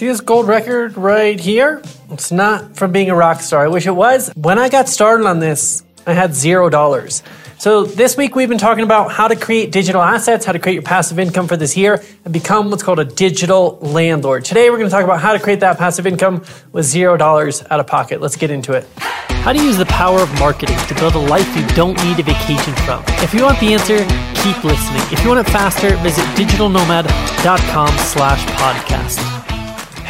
See this gold record right here? It's not from being a rock star. I wish it was. When I got started on this, I had zero dollars. So this week we've been talking about how to create digital assets, how to create your passive income for this year, and become what's called a digital landlord. Today we're going to talk about how to create that passive income with zero dollars out of pocket. Let's get into it. How to use the power of marketing to build a life you don't need a vacation from. If you want the answer, keep listening. If you want it faster, visit digitalnomad.com slash podcast.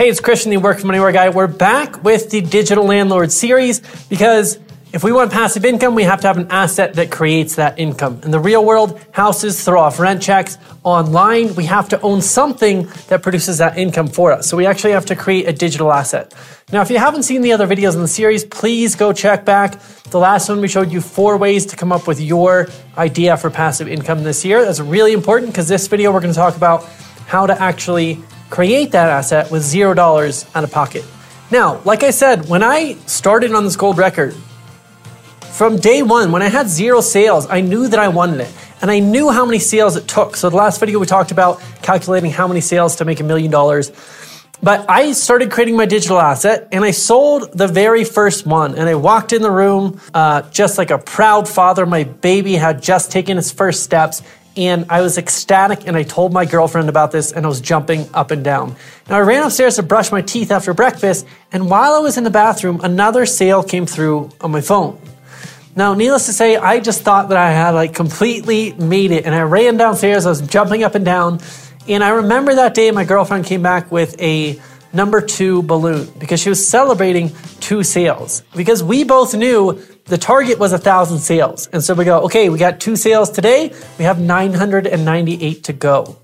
Hey, it's Christian, the Work from Anywhere guy. We're back with the Digital Landlord series because if we want passive income, we have to have an asset that creates that income. In the real world, houses throw off rent checks. Online, we have to own something that produces that income for us. So we actually have to create a digital asset. Now, if you haven't seen the other videos in the series, please go check back. The last one, we showed you four ways to come up with your idea for passive income this year. That's really important because this video, we're going to talk about how to actually create that asset with zero dollars out of pocket. Now, like I said, when I started on this gold record, from day one, when I had zero sales, I knew that I wanted it. And I knew how many sales it took. So the last video we talked about calculating how many sales to make a million dollars. But I started creating my digital asset and I sold the very first one. And I walked in the room uh, just like a proud father. My baby had just taken its first steps and I was ecstatic and I told my girlfriend about this and I was jumping up and down. Now I ran upstairs to brush my teeth after breakfast and while I was in the bathroom, another sale came through on my phone. Now, needless to say, I just thought that I had like completely made it and I ran downstairs, I was jumping up and down. And I remember that day my girlfriend came back with a number two balloon because she was celebrating two sales. Because we both knew the target was a thousand sales. And so we go, okay, we got two sales today, we have 998 to go.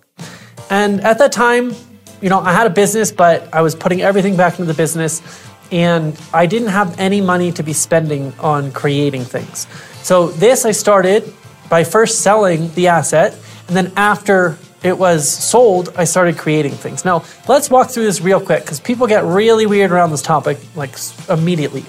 And at that time, you know, I had a business, but I was putting everything back into the business and I didn't have any money to be spending on creating things. So this I started by first selling the asset, and then after it was sold, I started creating things. Now, let's walk through this real quick because people get really weird around this topic like immediately.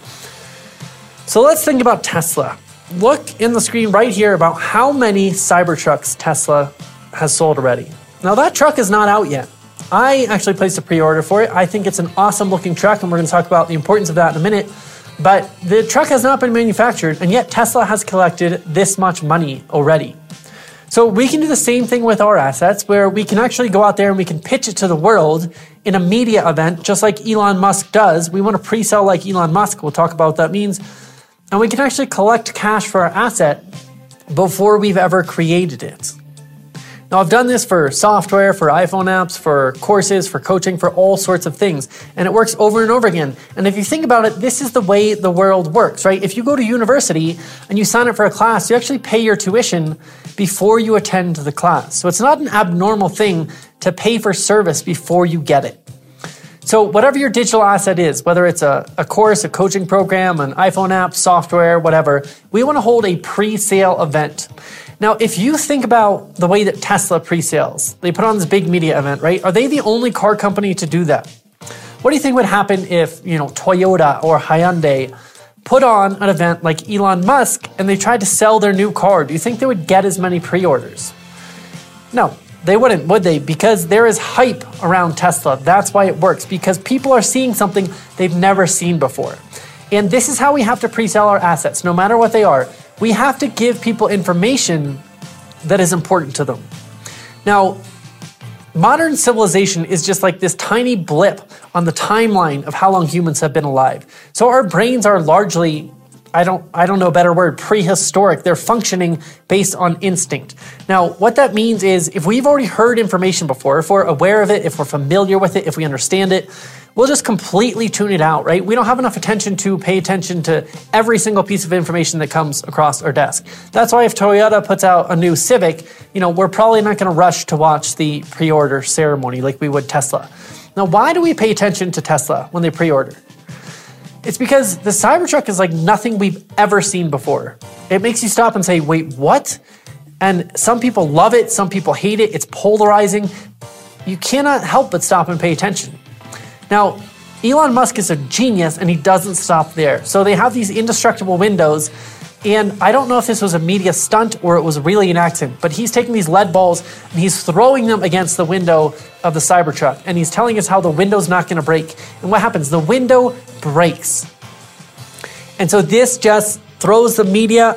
So let's think about Tesla. Look in the screen right here about how many Cybertrucks Tesla has sold already. Now, that truck is not out yet. I actually placed a pre order for it. I think it's an awesome looking truck, and we're going to talk about the importance of that in a minute. But the truck has not been manufactured, and yet Tesla has collected this much money already. So we can do the same thing with our assets where we can actually go out there and we can pitch it to the world in a media event, just like Elon Musk does. We want to pre sell like Elon Musk. We'll talk about what that means. And we can actually collect cash for our asset before we've ever created it. Now, I've done this for software, for iPhone apps, for courses, for coaching, for all sorts of things. And it works over and over again. And if you think about it, this is the way the world works, right? If you go to university and you sign up for a class, you actually pay your tuition before you attend the class. So it's not an abnormal thing to pay for service before you get it. So, whatever your digital asset is, whether it's a, a course, a coaching program, an iPhone app, software, whatever, we want to hold a pre sale event. Now, if you think about the way that Tesla pre-sales, they put on this big media event, right? Are they the only car company to do that? What do you think would happen if, you know, Toyota or Hyundai put on an event like Elon Musk and they tried to sell their new car? Do you think they would get as many pre-orders? No, they wouldn't, would they? Because there is hype around Tesla. That's why it works, because people are seeing something they've never seen before. And this is how we have to pre sell our assets, no matter what they are we have to give people information that is important to them. Now, modern civilization is just like this tiny blip on the timeline of how long humans have been alive. So our brains are largely I don't I don't know a better word, prehistoric. They're functioning based on instinct. Now, what that means is if we've already heard information before, if we're aware of it, if we're familiar with it, if we understand it, we'll just completely tune it out, right? We don't have enough attention to pay attention to every single piece of information that comes across our desk. That's why if Toyota puts out a new Civic, you know, we're probably not going to rush to watch the pre-order ceremony like we would Tesla. Now, why do we pay attention to Tesla when they pre-order? It's because the Cybertruck is like nothing we've ever seen before. It makes you stop and say, wait, what? And some people love it, some people hate it, it's polarizing. You cannot help but stop and pay attention. Now, Elon Musk is a genius and he doesn't stop there. So they have these indestructible windows And I don't know if this was a media stunt or it was really an accident, but he's taking these lead balls and he's throwing them against the window of the Cybertruck. And he's telling us how the window's not going to break. And what happens? The window breaks. And so this just throws the media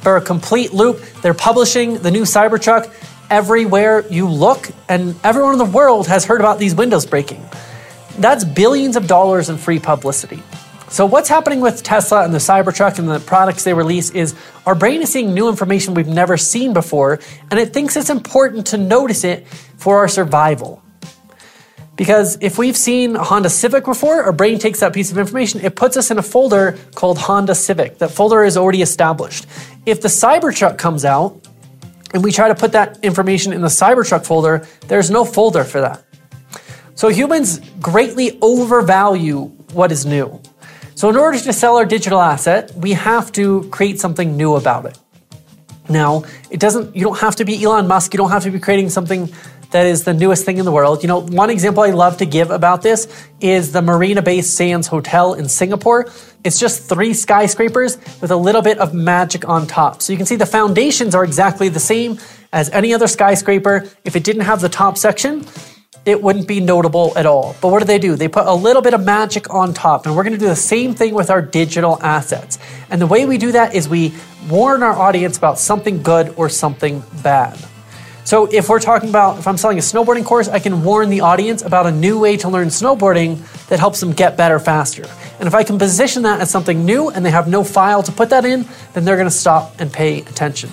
for a complete loop. They're publishing the new Cybertruck everywhere you look, and everyone in the world has heard about these windows breaking. That's billions of dollars in free publicity. So, what's happening with Tesla and the Cybertruck and the products they release is our brain is seeing new information we've never seen before, and it thinks it's important to notice it for our survival. Because if we've seen a Honda Civic before, our brain takes that piece of information, it puts us in a folder called Honda Civic. That folder is already established. If the Cybertruck comes out and we try to put that information in the Cybertruck folder, there's no folder for that. So humans greatly overvalue what is new. So, in order to sell our digital asset, we have to create something new about it. Now, it doesn't, you don't have to be Elon Musk, you don't have to be creating something that is the newest thing in the world. You know, one example I love to give about this is the Marina Bay Sands Hotel in Singapore. It's just three skyscrapers with a little bit of magic on top. So you can see the foundations are exactly the same as any other skyscraper. If it didn't have the top section, it wouldn't be notable at all. But what do they do? They put a little bit of magic on top, and we're gonna do the same thing with our digital assets. And the way we do that is we warn our audience about something good or something bad. So if we're talking about, if I'm selling a snowboarding course, I can warn the audience about a new way to learn snowboarding that helps them get better faster. And if I can position that as something new and they have no file to put that in, then they're gonna stop and pay attention.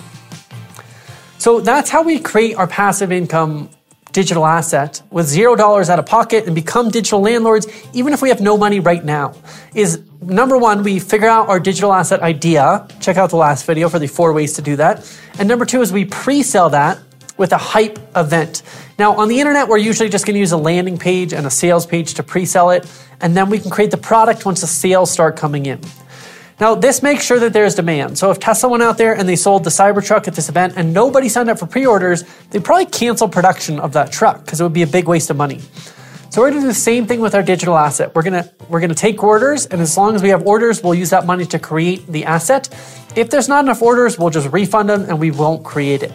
So that's how we create our passive income digital asset with zero dollars out of pocket and become digital landlords, even if we have no money right now, is number one, we figure out our digital asset idea. Check out the last video for the four ways to do that. And number two is we pre sell that with a hype event. Now, on the internet, we're usually just going to use a landing page and a sales page to pre sell it, and then we can create the product once the sales start coming in. Now, this makes sure that there's demand. So if Tesla went out there and they sold the Cybertruck at this event and nobody signed up for pre-orders, they'd probably cancel production of that truck because it would be a big waste of money. So we're gonna do the same thing with our digital asset. We're gonna we're gonna take orders, and as long as we have orders, we'll use that money to create the asset. If there's not enough orders, we'll just refund them and we won't create it.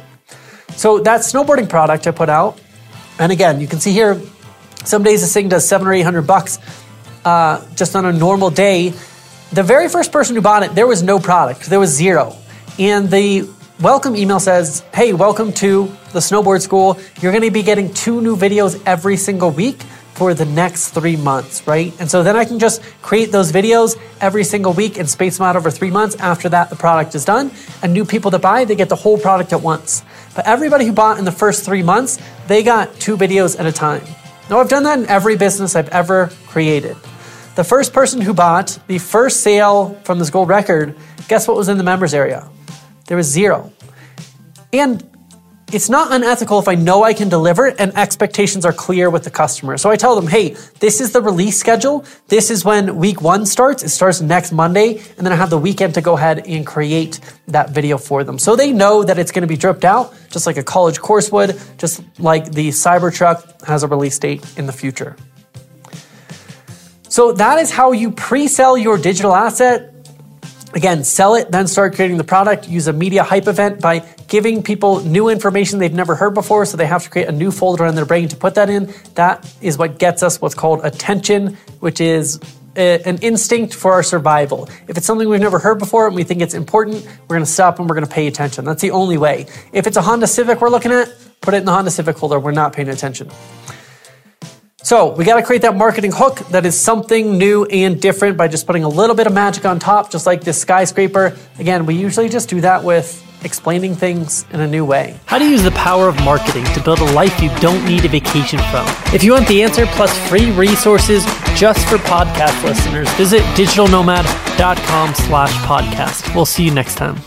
So that snowboarding product I put out, and again, you can see here, some days this thing does seven or eight hundred bucks uh, just on a normal day the very first person who bought it, there was no product, there was zero. And the welcome email says, Hey, welcome to the snowboard school. You're going to be getting two new videos every single week for the next three months, right? And so then I can just create those videos every single week and space them out over three months. After that, the product is done. And new people that buy, they get the whole product at once. But everybody who bought in the first three months, they got two videos at a time. Now, I've done that in every business I've ever created. The first person who bought the first sale from this gold record, guess what was in the members area? There was zero. And it's not unethical if I know I can deliver and expectations are clear with the customer. So I tell them, hey, this is the release schedule. This is when week one starts. It starts next Monday. And then I have the weekend to go ahead and create that video for them. So they know that it's going to be dripped out, just like a college course would, just like the Cybertruck has a release date in the future. So that is how you pre-sell your digital asset. Again, sell it, then start creating the product. Use a media hype event by giving people new information they've never heard before, so they have to create a new folder in their brain to put that in. That is what gets us what's called attention, which is a, an instinct for our survival. If it's something we've never heard before and we think it's important, we're going to stop and we're going to pay attention. That's the only way. If it's a Honda Civic we're looking at, put it in the Honda Civic folder. We're not paying attention. So we got to create that marketing hook that is something new and different by just putting a little bit of magic on top, just like this skyscraper. Again, we usually just do that with explaining things in a new way. How to use the power of marketing to build a life you don't need a vacation from. If you want the answer plus free resources just for podcast listeners, visit digitalnomad.com slash podcast. We'll see you next time.